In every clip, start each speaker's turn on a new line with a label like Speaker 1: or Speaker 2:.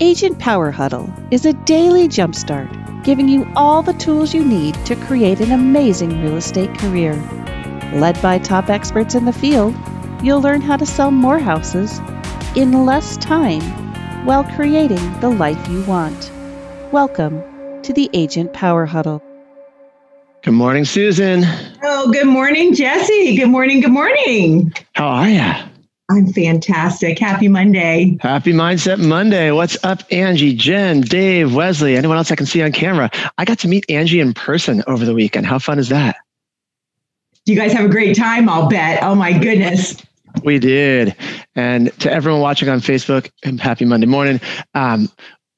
Speaker 1: Agent Power Huddle is a daily jumpstart, giving you all the tools you need to create an amazing real estate career. Led by top experts in the field, you'll learn how to sell more houses in less time while creating the life you want. Welcome to the Agent Power Huddle.
Speaker 2: Good morning, Susan.
Speaker 3: Oh, good morning, Jesse. Good morning. Good morning.
Speaker 2: How are you?
Speaker 3: I'm fantastic. Happy Monday.
Speaker 2: Happy Mindset Monday. What's up, Angie, Jen, Dave, Wesley, anyone else I can see on camera? I got to meet Angie in person over the weekend. How fun is that?
Speaker 3: You guys have a great time, I'll bet. Oh, my goodness.
Speaker 2: We did. And to everyone watching on Facebook, happy Monday morning. Um,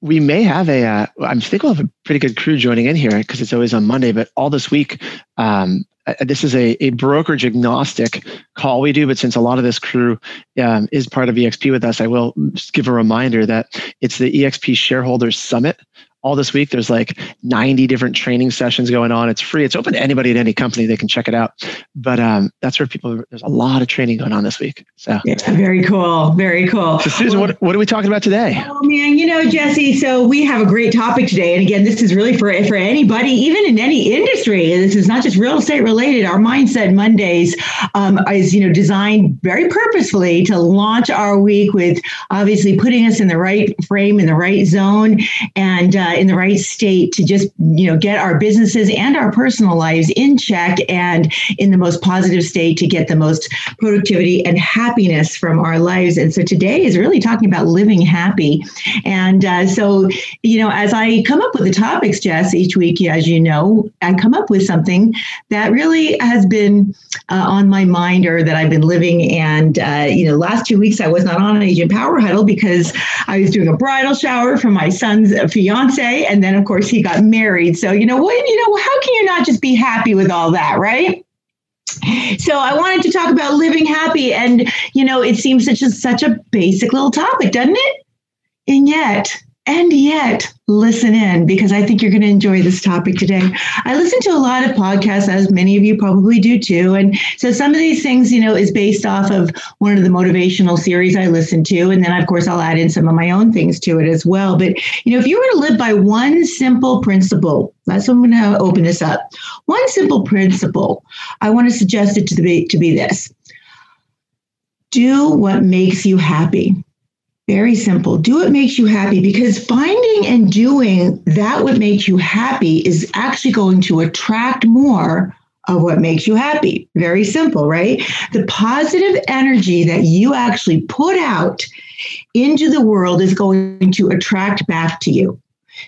Speaker 2: we may have a. Uh, I'm think we'll have a pretty good crew joining in here because it's always on Monday, but all this week, um, this is a, a brokerage agnostic call we do, but since a lot of this crew um, is part of EXP with us, I will give a reminder that it's the EXP Shareholders Summit all this week. There's like 90 different training sessions going on. It's free. It's open to anybody at any company. They can check it out. But um, that's where people, there's a lot of training going on this week. So
Speaker 3: yeah, very cool. Very cool.
Speaker 2: So Susan, what, what are we talking about today?
Speaker 3: Oh man, you know, Jesse, so we have a great topic today. And again, this is really for, for anybody, even in any industry. This is not just real estate related. Our Mindset Mondays um, is, you know, designed very purposefully to launch our week with obviously putting us in the right frame, in the right zone. And uh, in the right state to just you know get our businesses and our personal lives in check and in the most positive state to get the most productivity and happiness from our lives. And so today is really talking about living happy. And uh, so you know as i come up with the topics jess each week as you know i come up with something that really has been uh, on my mind or that i've been living. And uh, you know last two weeks i was not on an agent power huddle because i was doing a bridal shower for my son's fiance and then of course he got married. So you know what? You know how can you not just be happy with all that, right? So I wanted to talk about living happy, and you know it seems such a such a basic little topic, doesn't it? And yet and yet, listen in because I think you're going to enjoy this topic today. I listen to a lot of podcasts, as many of you probably do too. And so some of these things, you know, is based off of one of the motivational series I listen to. And then, of course, I'll add in some of my own things to it as well. But, you know, if you were to live by one simple principle, that's what I'm going to open this up. One simple principle, I want to suggest it to be, to be this do what makes you happy. Very simple. Do what makes you happy because finding and doing that what makes you happy is actually going to attract more of what makes you happy. Very simple, right? The positive energy that you actually put out into the world is going to attract back to you.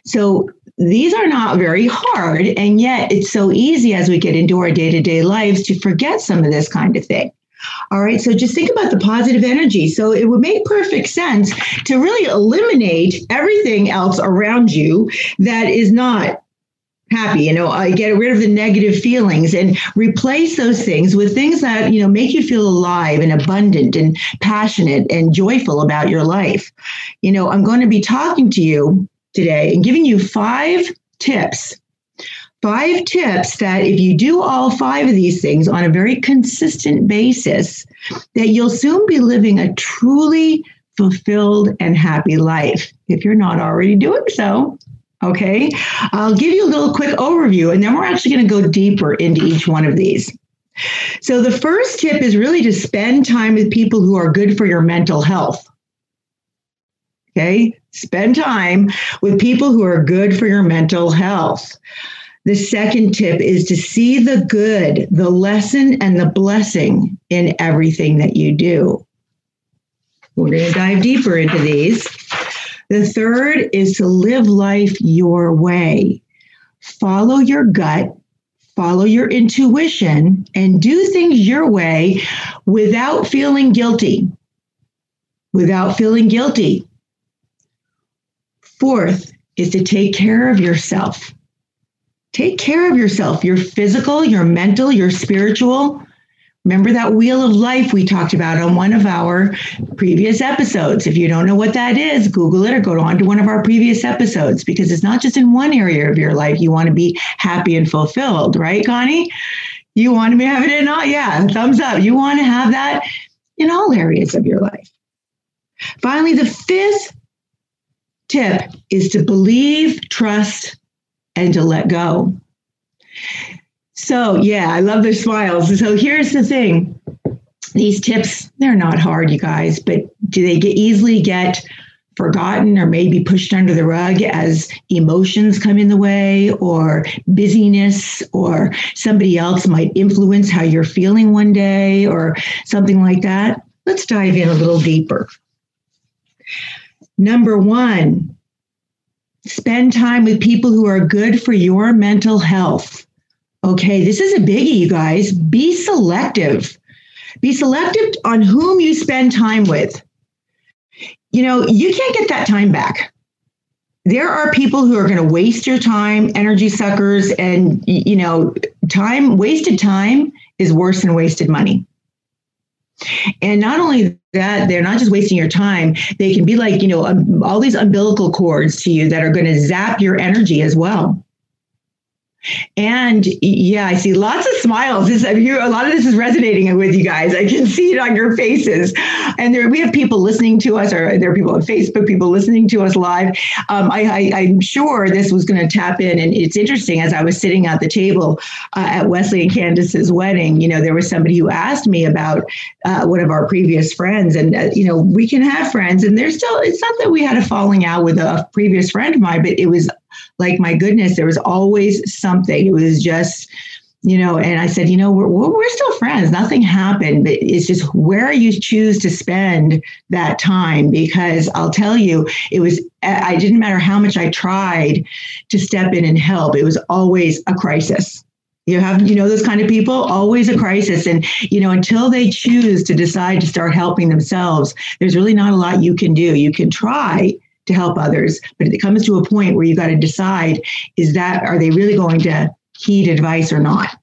Speaker 3: So these are not very hard. And yet it's so easy as we get into our day to day lives to forget some of this kind of thing. All right. So just think about the positive energy. So it would make perfect sense to really eliminate everything else around you that is not happy you know i get rid of the negative feelings and replace those things with things that you know make you feel alive and abundant and passionate and joyful about your life you know i'm going to be talking to you today and giving you five tips five tips that if you do all five of these things on a very consistent basis that you'll soon be living a truly fulfilled and happy life if you're not already doing so okay? I'll give you a little quick overview and then we're actually going to go deeper into each one of these. So the first tip is really to spend time with people who are good for your mental health okay? Spend time with people who are good for your mental health the second tip is to see the good, the lesson, and the blessing in everything that you do. We're going to dive deeper into these. The third is to live life your way. Follow your gut, follow your intuition, and do things your way without feeling guilty. Without feeling guilty. Fourth is to take care of yourself take care of yourself, your physical, your mental, your spiritual. Remember that wheel of life we talked about on one of our previous episodes. If you don't know what that is, Google it or go on to one of our previous episodes because it's not just in one area of your life. You want to be happy and fulfilled, right, Connie? You want to be having it in all, yeah, thumbs up. You want to have that in all areas of your life. Finally, the fifth tip is to believe, trust, and to let go. So, yeah, I love their smiles. So, here's the thing these tips, they're not hard, you guys, but do they get easily get forgotten or maybe pushed under the rug as emotions come in the way or busyness or somebody else might influence how you're feeling one day or something like that? Let's dive in a little deeper. Number one, spend time with people who are good for your mental health. Okay, this is a biggie, you guys. Be selective. Be selective on whom you spend time with. You know, you can't get that time back. There are people who are going to waste your time, energy suckers, and, you know, time, wasted time is worse than wasted money. And not only that, they're not just wasting your time, they can be like, you know, um, all these umbilical cords to you that are going to zap your energy as well. And yeah, I see lots of smiles. This, you, a lot of this is resonating with you guys. I can see it on your faces. And there, we have people listening to us, or there are people on Facebook, people listening to us live. Um, I, am sure this was going to tap in. And it's interesting, as I was sitting at the table uh, at Wesley and Candace's wedding, you know, there was somebody who asked me about uh, one of our previous friends. And, uh, you know, we can have friends, and there's still, it's not that we had a falling out with a previous friend of mine, but it was like my goodness, there was always something. It was just, you know, and I said, you know, we're, we're still friends. Nothing happened, but it's just where you choose to spend that time. Because I'll tell you, it was, I didn't matter how much I tried to step in and help, it was always a crisis. You have, you know, those kind of people, always a crisis. And, you know, until they choose to decide to start helping themselves, there's really not a lot you can do. You can try, to help others. But it comes to a point where you got to decide is that, are they really going to heed advice or not?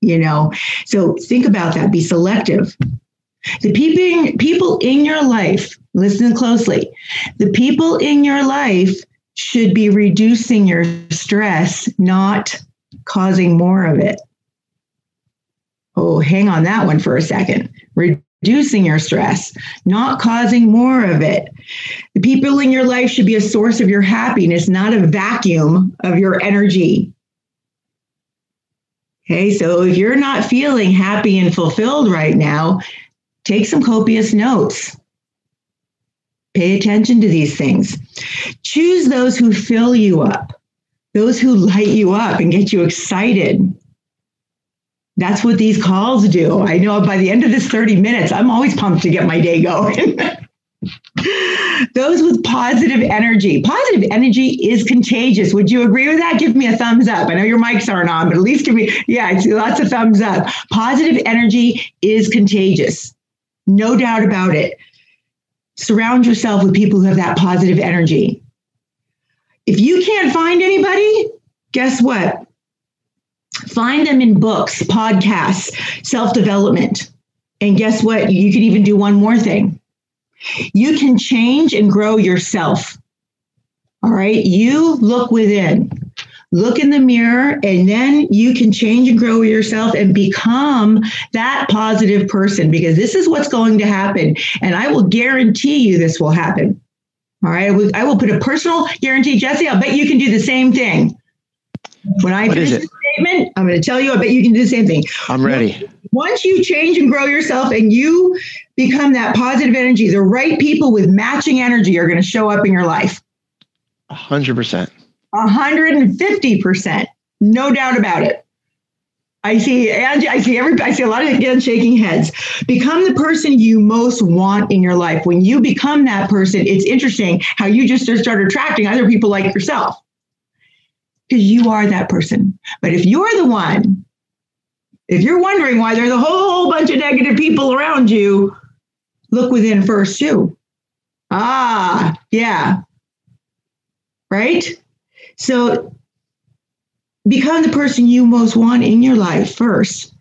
Speaker 3: You know, so think about that, be selective. The people, in your life, listen closely, the people in your life should be reducing your stress, not causing more of it. Oh, hang on that one for a second. Re- reducing your stress, not causing more of it. The people in your life should be a source of your happiness, not a vacuum of your energy. Okay, so if you're not feeling happy and fulfilled right now, take some copious notes. Pay attention to these things. Choose those who fill you up, those who light you up and get you excited. That's what these calls do. I know by the end of this 30 minutes, I'm always pumped to get my day going. Those with positive energy. Positive energy is contagious. Would you agree with that? Give me a thumbs up. I know your mics aren't on, but at least give me, yeah, I see lots of thumbs up. Positive energy is contagious. No doubt about it. Surround yourself with people who have that positive energy. If you can't find anybody, guess what? Find them in books, podcasts, self development. And guess what? You can even do one more thing. You can change and grow yourself. All right. You look within, look in the mirror, and then you can change and grow yourself and become that positive person because this is what's going to happen. And I will guarantee you this will happen. All right. I will put a personal guarantee. Jesse, I'll bet you can do the same thing. When I what finish statement, I'm going to tell you, I bet you can do the same thing.
Speaker 2: I'm ready.
Speaker 3: Once you change and grow yourself and you become that positive energy, the right people with matching energy are going to show up in your life.
Speaker 2: 100%.
Speaker 3: 150%. No doubt about it. I see Angie, I see every I see a lot of again shaking heads. Become the person you most want in your life. When you become that person, it's interesting how you just start attracting other people like yourself because you are that person. But if you're the one, if you're wondering why there's a whole bunch of negative people around you, look within first too. Ah, yeah. Right? So become the person you most want in your life first.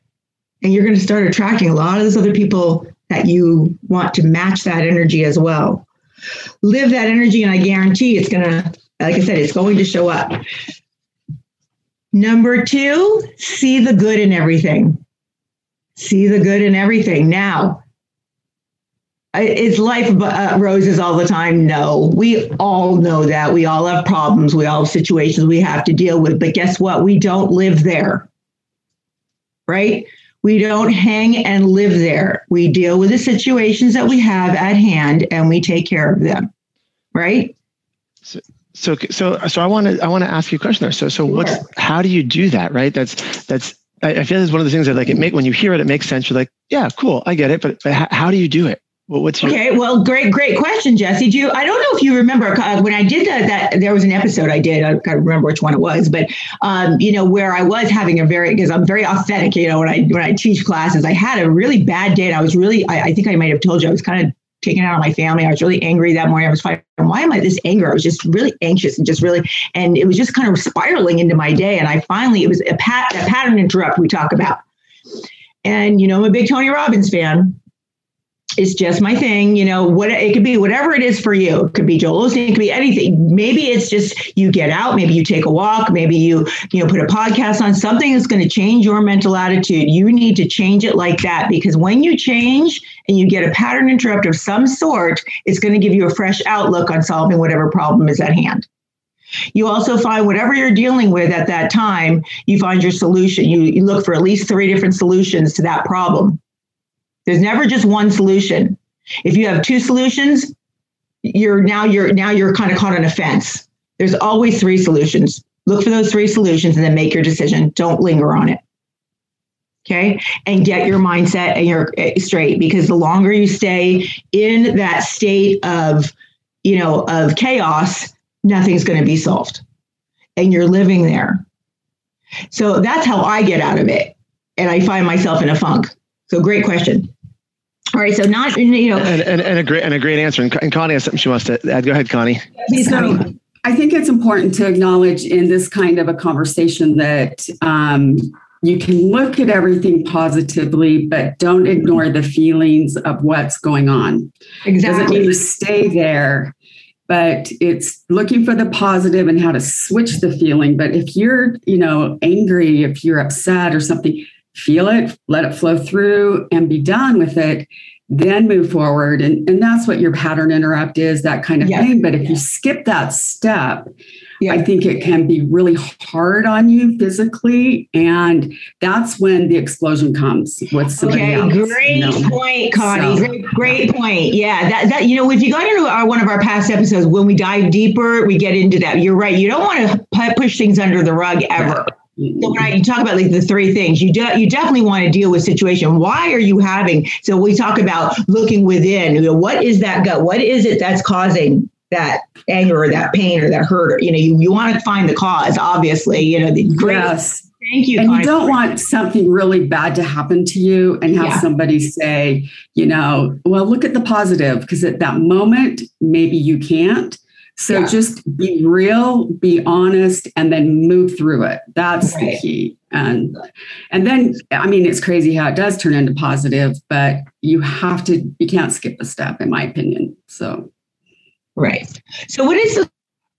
Speaker 3: And you're going to start attracting a lot of those other people that you want to match that energy as well. Live that energy, and I guarantee it's going to, like I said, it's going to show up. Number two, see the good in everything. See the good in everything. Now, is life uh, roses all the time? No. We all know that. We all have problems. We all have situations we have to deal with. But guess what? We don't live there. Right? We don't hang and live there. We deal with the situations that we have at hand and we take care of them. Right?
Speaker 2: So, so, so, I want to, I want to ask you a question there. So, so what's, how do you do that? Right? That's, that's, I, feel it's one of the things that like it make when you hear it, it makes sense. You're like, yeah, cool, I get it. But, but how, how do you do it? Well, what's your-
Speaker 3: okay? Well, great, great question, Jesse. Do you, I don't know if you remember uh, when I did that, that? There was an episode I did. I can't remember which one it was, but um, you know where I was having a very because I'm very authentic. You know when I when I teach classes, I had a really bad day. And I was really. I, I think I might have told you I was kind of taking out on my family. I was really angry that morning. I was fighting. Why am I this anger? I was just really anxious and just really, and it was just kind of spiraling into my day. And I finally, it was a, pat, a pattern interrupt we talk about. And you know, I'm a big Tony Robbins fan it's just my thing. You know, what it could be whatever it is for you. It could be Joel Osteen, it could be anything. Maybe it's just you get out, maybe you take a walk, maybe you, you know, put a podcast on something that's going to change your mental attitude. You need to change it like that because when you change and you get a pattern interrupt of some sort, it's going to give you a fresh outlook on solving whatever problem is at hand. You also find whatever you're dealing with at that time, you find your solution. You, you look for at least three different solutions to that problem there's never just one solution. If you have two solutions, you're now you're now you're kind of caught on a fence. There's always three solutions. Look for those three solutions and then make your decision. Don't linger on it. Okay. And get your mindset and your eh, straight because the longer you stay in that state of, you know, of chaos, nothing's going to be solved. And you're living there. So that's how I get out of it. And I find myself in a funk. So great question. All right, so not you know,
Speaker 2: and, and, and a great and a great answer. And Connie has something she wants to add. Go ahead, Connie.
Speaker 4: So I think it's important to acknowledge in this kind of a conversation that um, you can look at everything positively, but don't ignore the feelings of what's going on. Exactly. Doesn't mean to stay there, but it's looking for the positive and how to switch the feeling. But if you're, you know, angry, if you're upset or something, feel it, let it flow through, and be done with it. Then move forward. And, and that's what your pattern interrupt is, that kind of thing. But if you skip that step, yeah. I think it can be really hard on you physically. And that's when the explosion comes with somebody okay, else.
Speaker 3: Great you know? point, Connie. So, great, great point. Yeah. That, that, you know, if you go into our, one of our past episodes, when we dive deeper, we get into that. You're right. You don't want to push things under the rug ever. So when I, you talk about like the three things, you de- you definitely want to deal with situation. Why are you having? So we talk about looking within. You know, what is that gut? What is it that's causing that anger or that pain or that hurt? Or, you know, you, you want to find the cause. Obviously, you know, the great. Yes. Thank you.
Speaker 4: And you don't want something really bad to happen to you and have yeah. somebody say, you know, well, look at the positive because at that moment maybe you can't so yeah. just be real, be honest, and then move through it. That's right. the key. And and then I mean it's crazy how it does turn into positive, but you have to you can't skip a step, in my opinion. So
Speaker 3: right. So what is the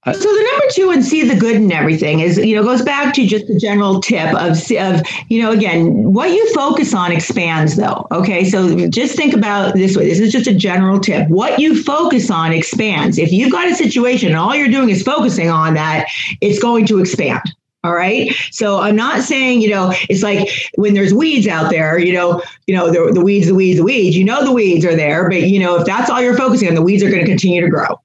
Speaker 3: Uh, so the number two and see the good in everything is, you know, goes back to just the general tip of, of, you know, again, what you focus on expands though. Okay. So just think about this way. This is just a general tip. What you focus on expands. If you've got a situation and all you're doing is focusing on that, it's going to expand. All right. So I'm not saying, you know, it's like when there's weeds out there, you know, you know, the, the weeds, the weeds, the weeds, you know, the weeds are there, but you know, if that's all you're focusing on, the weeds are going to continue to grow.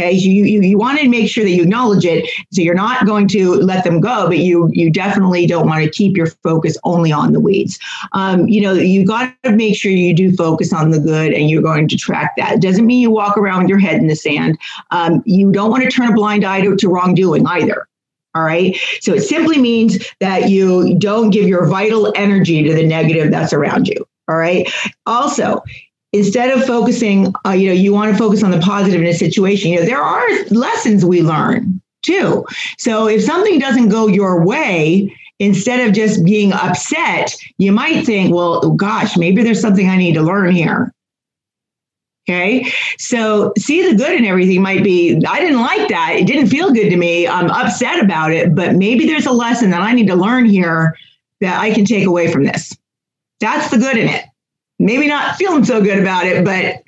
Speaker 3: Okay, you, you you want to make sure that you acknowledge it, so you're not going to let them go, but you you definitely don't want to keep your focus only on the weeds. Um, you know, you got to make sure you do focus on the good, and you're going to track that. It doesn't mean you walk around with your head in the sand. Um, you don't want to turn a blind eye to, to wrongdoing either. All right. So it simply means that you don't give your vital energy to the negative that's around you. All right. Also, instead of focusing, uh, you know, you want to focus on the positive in a situation. You know, there are lessons we learn too. So if something doesn't go your way, instead of just being upset, you might think, well, gosh, maybe there's something I need to learn here. Okay. So see the good in everything might be, I didn't like that. It didn't feel good to me. I'm upset about it, but maybe there's a lesson that I need to learn here that I can take away from this. That's the good in it maybe not feeling so good about it, but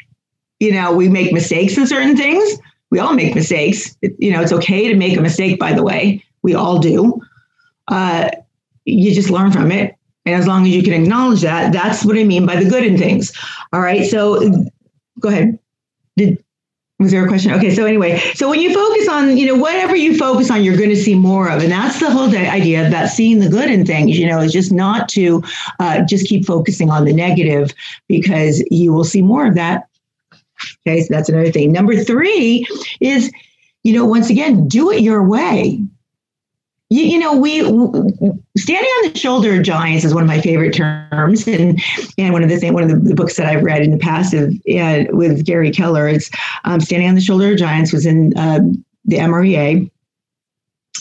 Speaker 3: You know, we make mistakes in certain things. We all make mistakes. It, you know, it's okay to make a mistake, by the way. We all do. Uh, you just learn from it. And as long as you can acknowledge that, that's what I mean by the good in things. All right. So go ahead. Did was there a question? Okay, so anyway, so when you focus on, you know, whatever you focus on, you're going to see more of, and that's the whole idea about seeing the good in things. You know, is just not to uh, just keep focusing on the negative because you will see more of that. Okay, so that's another thing. Number three is, you know, once again, do it your way you, you know, we standing on the shoulder of giants is one of my favorite terms, and and one of the one of the, books that I've read in the past of, with Gary Keller is um, standing on the shoulder of giants was in uh, the MREA,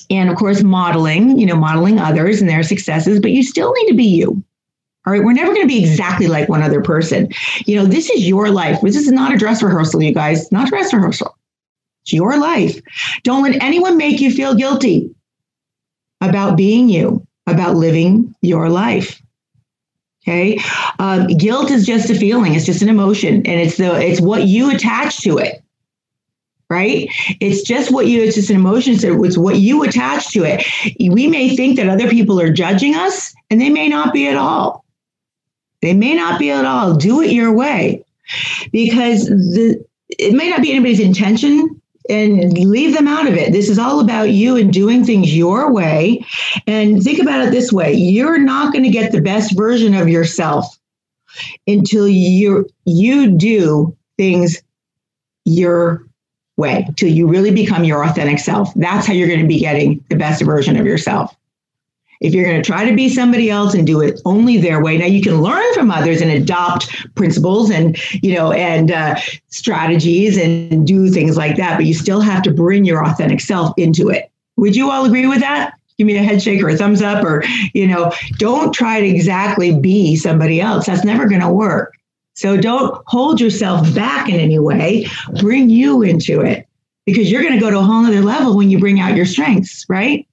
Speaker 3: and of course modeling, you know, modeling others and their successes, but you still need to be you. All right, we're never going to be exactly like one other person. You know, this is your life. This is not a dress rehearsal, you guys. Not a dress rehearsal. It's your life. Don't let anyone make you feel guilty about being you, about living your life. Okay. Um, guilt is just a feeling. It's just an emotion and it's the, it's what you attach to it. Right. It's just what you, it's just an emotion. So it's what you attach to it. We may think that other people are judging us and they may not be at all. They may not be at all. Do it your way because the, it may not be anybody's intention and leave them out of it. This is all about you and doing things your way. And think about it this way you're not going to get the best version of yourself until you you do things your way till you really become your authentic self that's how you're going to be getting the best version of yourself if you're going to try to be somebody else and do it only their way, now you can learn from others and adopt principles and you know and uh, strategies and do things like that, but you still have to bring your authentic self into it. Would you all agree with that? Give me a head shake or a thumbs up, or you know, don't try to exactly be somebody else. That's never going to work. So don't hold yourself back in any way. Bring you into it because you're going to go to a whole other level when you bring out your strengths, right?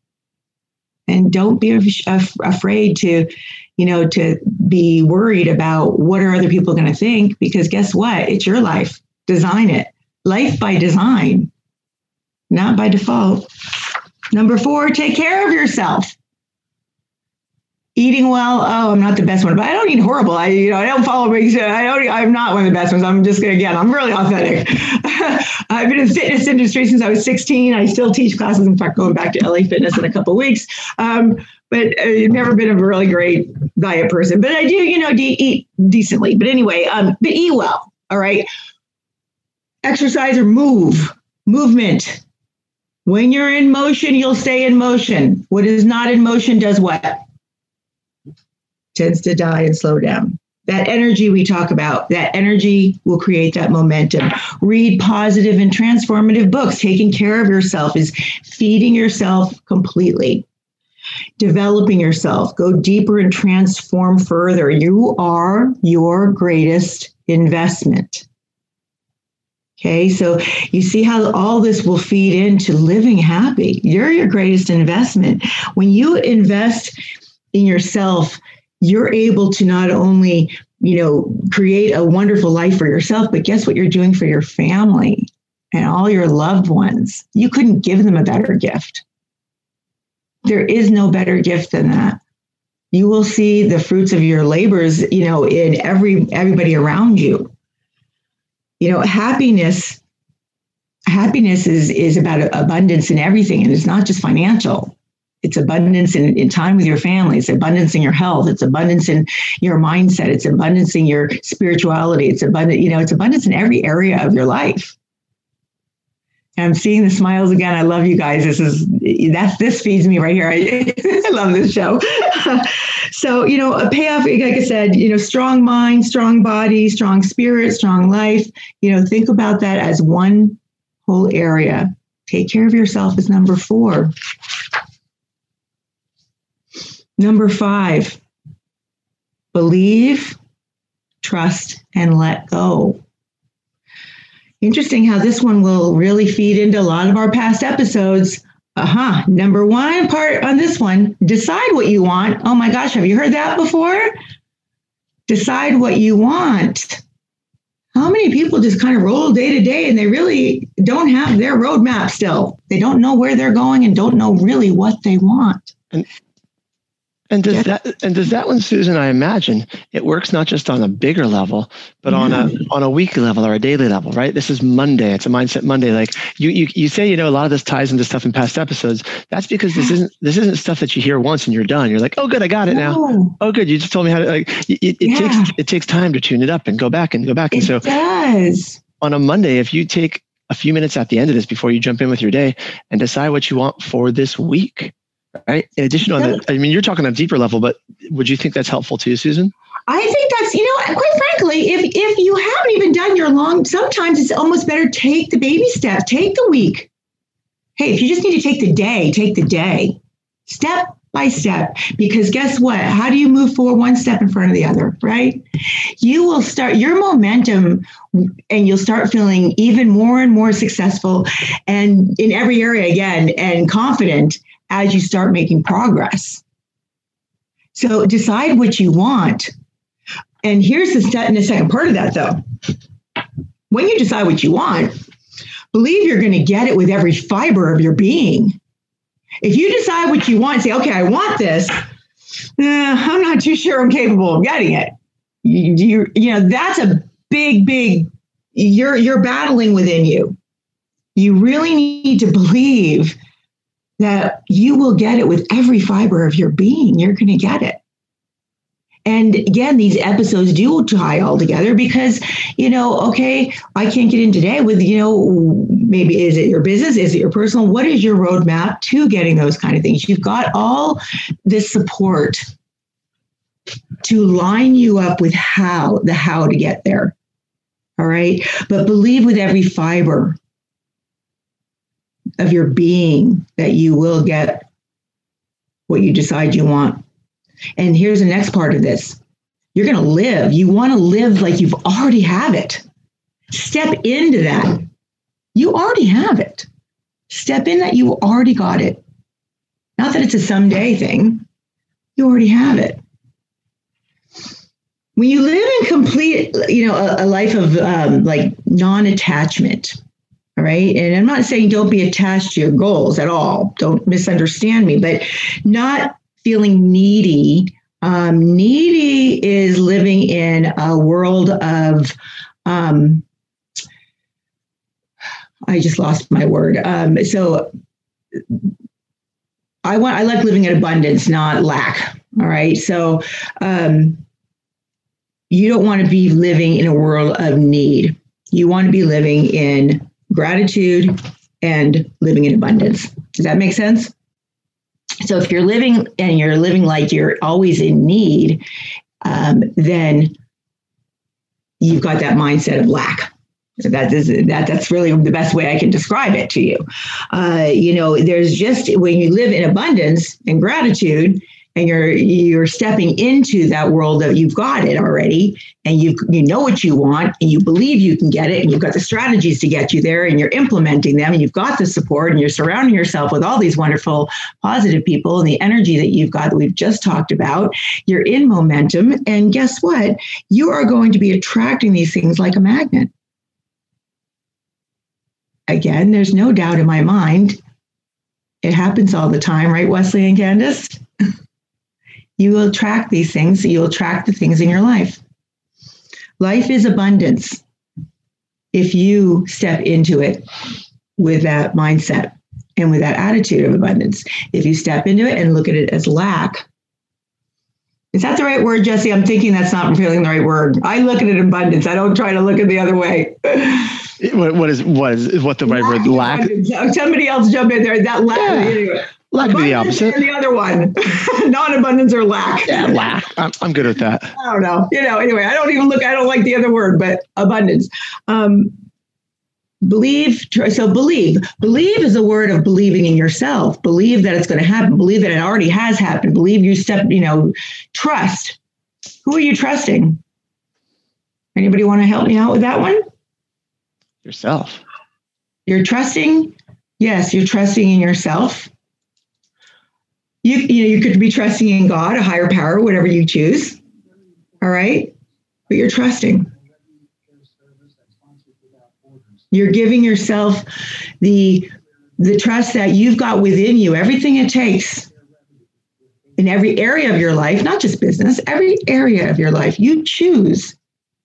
Speaker 3: And don't be af- afraid to you know to be worried about what are other people going to think because guess what? It's your life. Design it. Life by design not by default. Number four take care of yourself eating well oh i'm not the best one but i don't eat horrible. I you know i don't follow i don't i'm not one of the best ones. I'm just gonna again i'm really authentic. I've been in the fitness industry since i was 16 i still teach classes. In fact going back to la fitness in a couple weeks. Um, but i've never been a really great diet person. But i do you know de- eat decently. But anyway um, but eat well all right? Exercise or move. Movement. When you're in motion you'll stay in motion. What is not in motion does what tends to die and slow down. That energy we talk about, that energy will create that momentum. Read positive and transformative books. Taking care of yourself is feeding yourself completely developing yourself, go deeper and transform further. You are your greatest investment. Okay, so you see how all this will feed into living happy. You're your greatest investment. When you invest in yourself, you're able to not only you know create a wonderful life for yourself but guess what you're doing for your family and all your loved ones? You couldn't give them a better gift. There is no better gift than that. You will see the fruits of your labors you know in every everybody around you. You know happiness happiness is is about abundance in everything and it's not just financial it's abundance in, in time with your family. It's abundance in your health. It's abundance in your mindset. It's abundance in your spirituality. It's abundant you know it's abundance in every area of your life. And i'm seeing the smiles again. I love you guys. This is that's this feeds me right here. I, I love this show. So you know a payoff like i said you know strong mind strong body strong spirit strong life. You know think about that as one whole area. Take care of yourself is number four Number five, believe, trust, and let go. Interesting how this one will really feed into a lot of our past episodes. Uh huh. Number one part on this one decide what you want. Oh my gosh, have you heard that before? Decide what you want. How many people just kind of roll day to day and they really don't have their roadmap still. They don't know where they're going and don't know really what they want.
Speaker 2: And and does yeah. that and does that one, Susan? I imagine it works not just on a bigger level, but on a mm-hmm. on a weekly level or a daily level, right? This is Monday. It's a mindset Monday. Like you you you say, you know, a lot of this ties into stuff in past episodes. That's because this isn't this isn't stuff that you hear once and you're done. You're like, oh, good, I got it now. Oh, good, you just told me how to. Like it, it yeah. takes it takes time to tune it up and go back and go back. And
Speaker 3: it
Speaker 2: so
Speaker 3: does.
Speaker 2: on a Monday, if you take a few minutes at the end of this before you jump in with your day and decide what you want for this week right? In addition on that, I mean, you're talking on a deeper level, but would you think that's helpful to you, Susan?
Speaker 3: I think that's, you know, quite frankly, if if you haven't even done your long, sometimes it's almost better take the baby steps, take the week. Hey, if you just need to take the day, take the day, step by step. Because guess what? How do you move forward one step in front of the other, right? You will start your momentum and you'll start feeling even more and more successful and in every area again and confident as you start making progress. So decide what you want. And here's the, step, the second part of that, though. When you decide what you want, believe you're going to get it with every fiber of your being. If you decide what you want, say, okay, I want this, eh, I'm not too sure I'm capable of getting it. You, you, you know, that's a big, big, you're, you're battling within you. You really need to believe that you will get it with every fiber of your being. You're going to get it. And again, these episodes do tie all together because, you know, okay, I can't get in today with, you know, maybe is it your business? Is it your personal? What is your roadmap to getting those kind of things? You've got all this support to line you up with how, the how to get there. All right. But believe with every fiber of your being that you will get what you decide you want. And here's the next part of this you're going to live. You want to live like you've already have it. Step into that. You already have it. Step in that you already got it. Not that it's a someday thing. You already have it. When you live in complete, you know, a, a life of um, like non-attachment, right. And I'm not saying don't be attached to your goals at all. Don't misunderstand me, but not feeling needy. Um, needy is living in a world of, um, I just lost my word. Um, so I want, I like living in abundance, not lack. All right. So, um, you don't want to be living in a world of need. You want to be living in gratitude and living in abundance. Does that make sense? So if you're living and you're living like you're always in need, um, then you've got that mindset of lack. That is that that's really the best way I can describe it to you. Uh, you know, there's just when you live in abundance and gratitude, and you're you're stepping into that world that you've got it already and you you know what you want and you believe you can get it and you've got the strategies to get you there and you're implementing them and you've got the support and you're surrounding yourself with all these wonderful positive people and the energy that you've got that we've just talked about you're in momentum and guess what? You are going to be attracting these things like a magnet. Again there's no doubt in my mind. It happens all the time right wesley and candace you will attract these things, you'll attract the things in your life. Life is abundance if you step into it with that mindset and with that attitude of abundance. If you step into it and look at it as lack, is that the right word, Jesse? I'm thinking that's not feeling the right word. I look at it abundance. I don't try to look at the other way.
Speaker 2: what, what is what is what the right lack word? Lack.
Speaker 3: Somebody else jump in there. That lack. Yeah.
Speaker 2: Lack be the opposite.
Speaker 3: And the other one, non-abundance or lack.
Speaker 2: Yeah, lack. I'm, I'm good with that.
Speaker 3: I don't know. You know. Anyway, I don't even look. I don't like the other word, but abundance. Um, believe. So believe. Believe is a word of believing in yourself. Believe that it's going to happen. Believe that it already has happened. Believe you step. You know, trust. Who are you trusting? Anybody want to help me out with that one?
Speaker 2: Yourself.
Speaker 3: You're trusting. Yes, you're trusting in yourself you you know you could be trusting in God, a higher power, whatever you choose. All right, but you're trusting. You're giving yourself the the trust that you've got within you, everything it takes in every area of your life, not just business, every area of your life. You choose.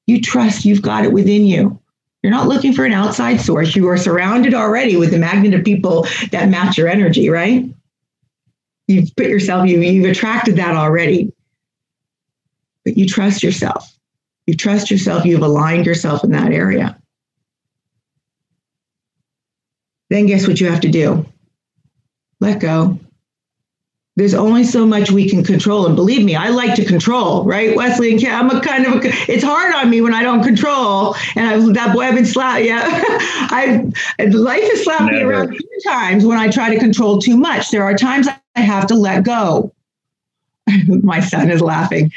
Speaker 3: You trust you've got it within you. You're not looking for an outside source. You are surrounded already with the magnet of people that match your energy, right? You've put yourself, you, you've attracted that already. But you trust yourself. You trust yourself. You've aligned yourself in that area. then guess what you have to do? Let go. There's only so much we can control. And believe me, I like to control, right? Wesley and Kim, I'm a kind of, a, it's hard on me when I don't control. And I, that boy, I've been slapped. Yeah. I, life has slapped Never. me around a few times when I try to control too much. There are times I have to let go. my son is laughing.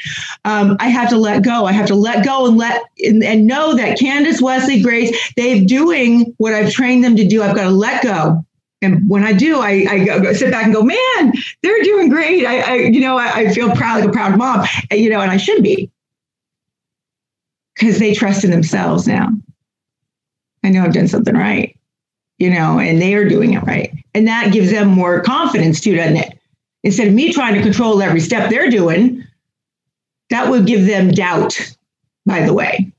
Speaker 3: Um, I have to let go. I have to let go and let and, and know that Candace, Wesley, Grace, they're doing what I've trained them to do. I've got to let go. And when I do, I, I go, sit back and go, man, they're doing great. I, I you know, I, I feel proud like a proud mom, you know, and I should be because they trust in themselves now. I know I've done something right, you know, and they are doing it right. And that gives them more confidence too, doesn't it? instead of me trying to control every step they're doing, that would give them doubt, by the way.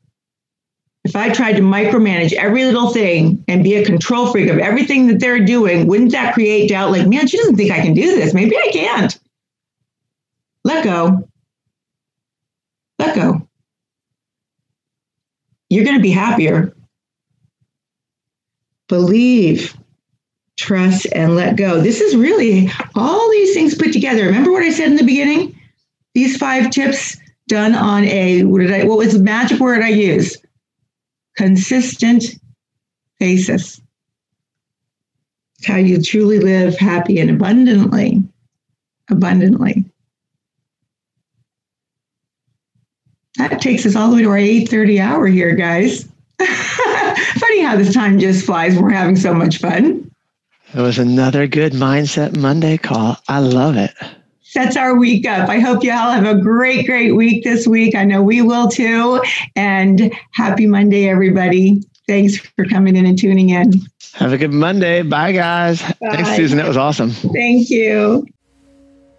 Speaker 3: If I tried to micromanage every little thing and be a control freak of everything that they're doing, wouldn't that create doubt? Like, man, she doesn't think I can do this. Maybe I can't. Let go. Let go. You're going to be happier. Believe trust, and let go. This is really all these things put together. Remember what I said in the beginning? These five tips done on a what did I what was the magic word I use? Consistent basis. It's how you truly live happy and abundantly. Abundantly. That takes us all the way to our 8:30 hour here, guys. Funny how this time just flies we're having so much fun.
Speaker 2: It was another good Mindset Monday call. I love it.
Speaker 3: Sets our week up. I hope you all have a great, great week this week. I know we will too. And happy Monday, everybody. Thanks for coming in and tuning in.
Speaker 2: Have a good Monday. Bye, guys. Bye. Thanks, Susan. That was awesome.
Speaker 3: Thank you.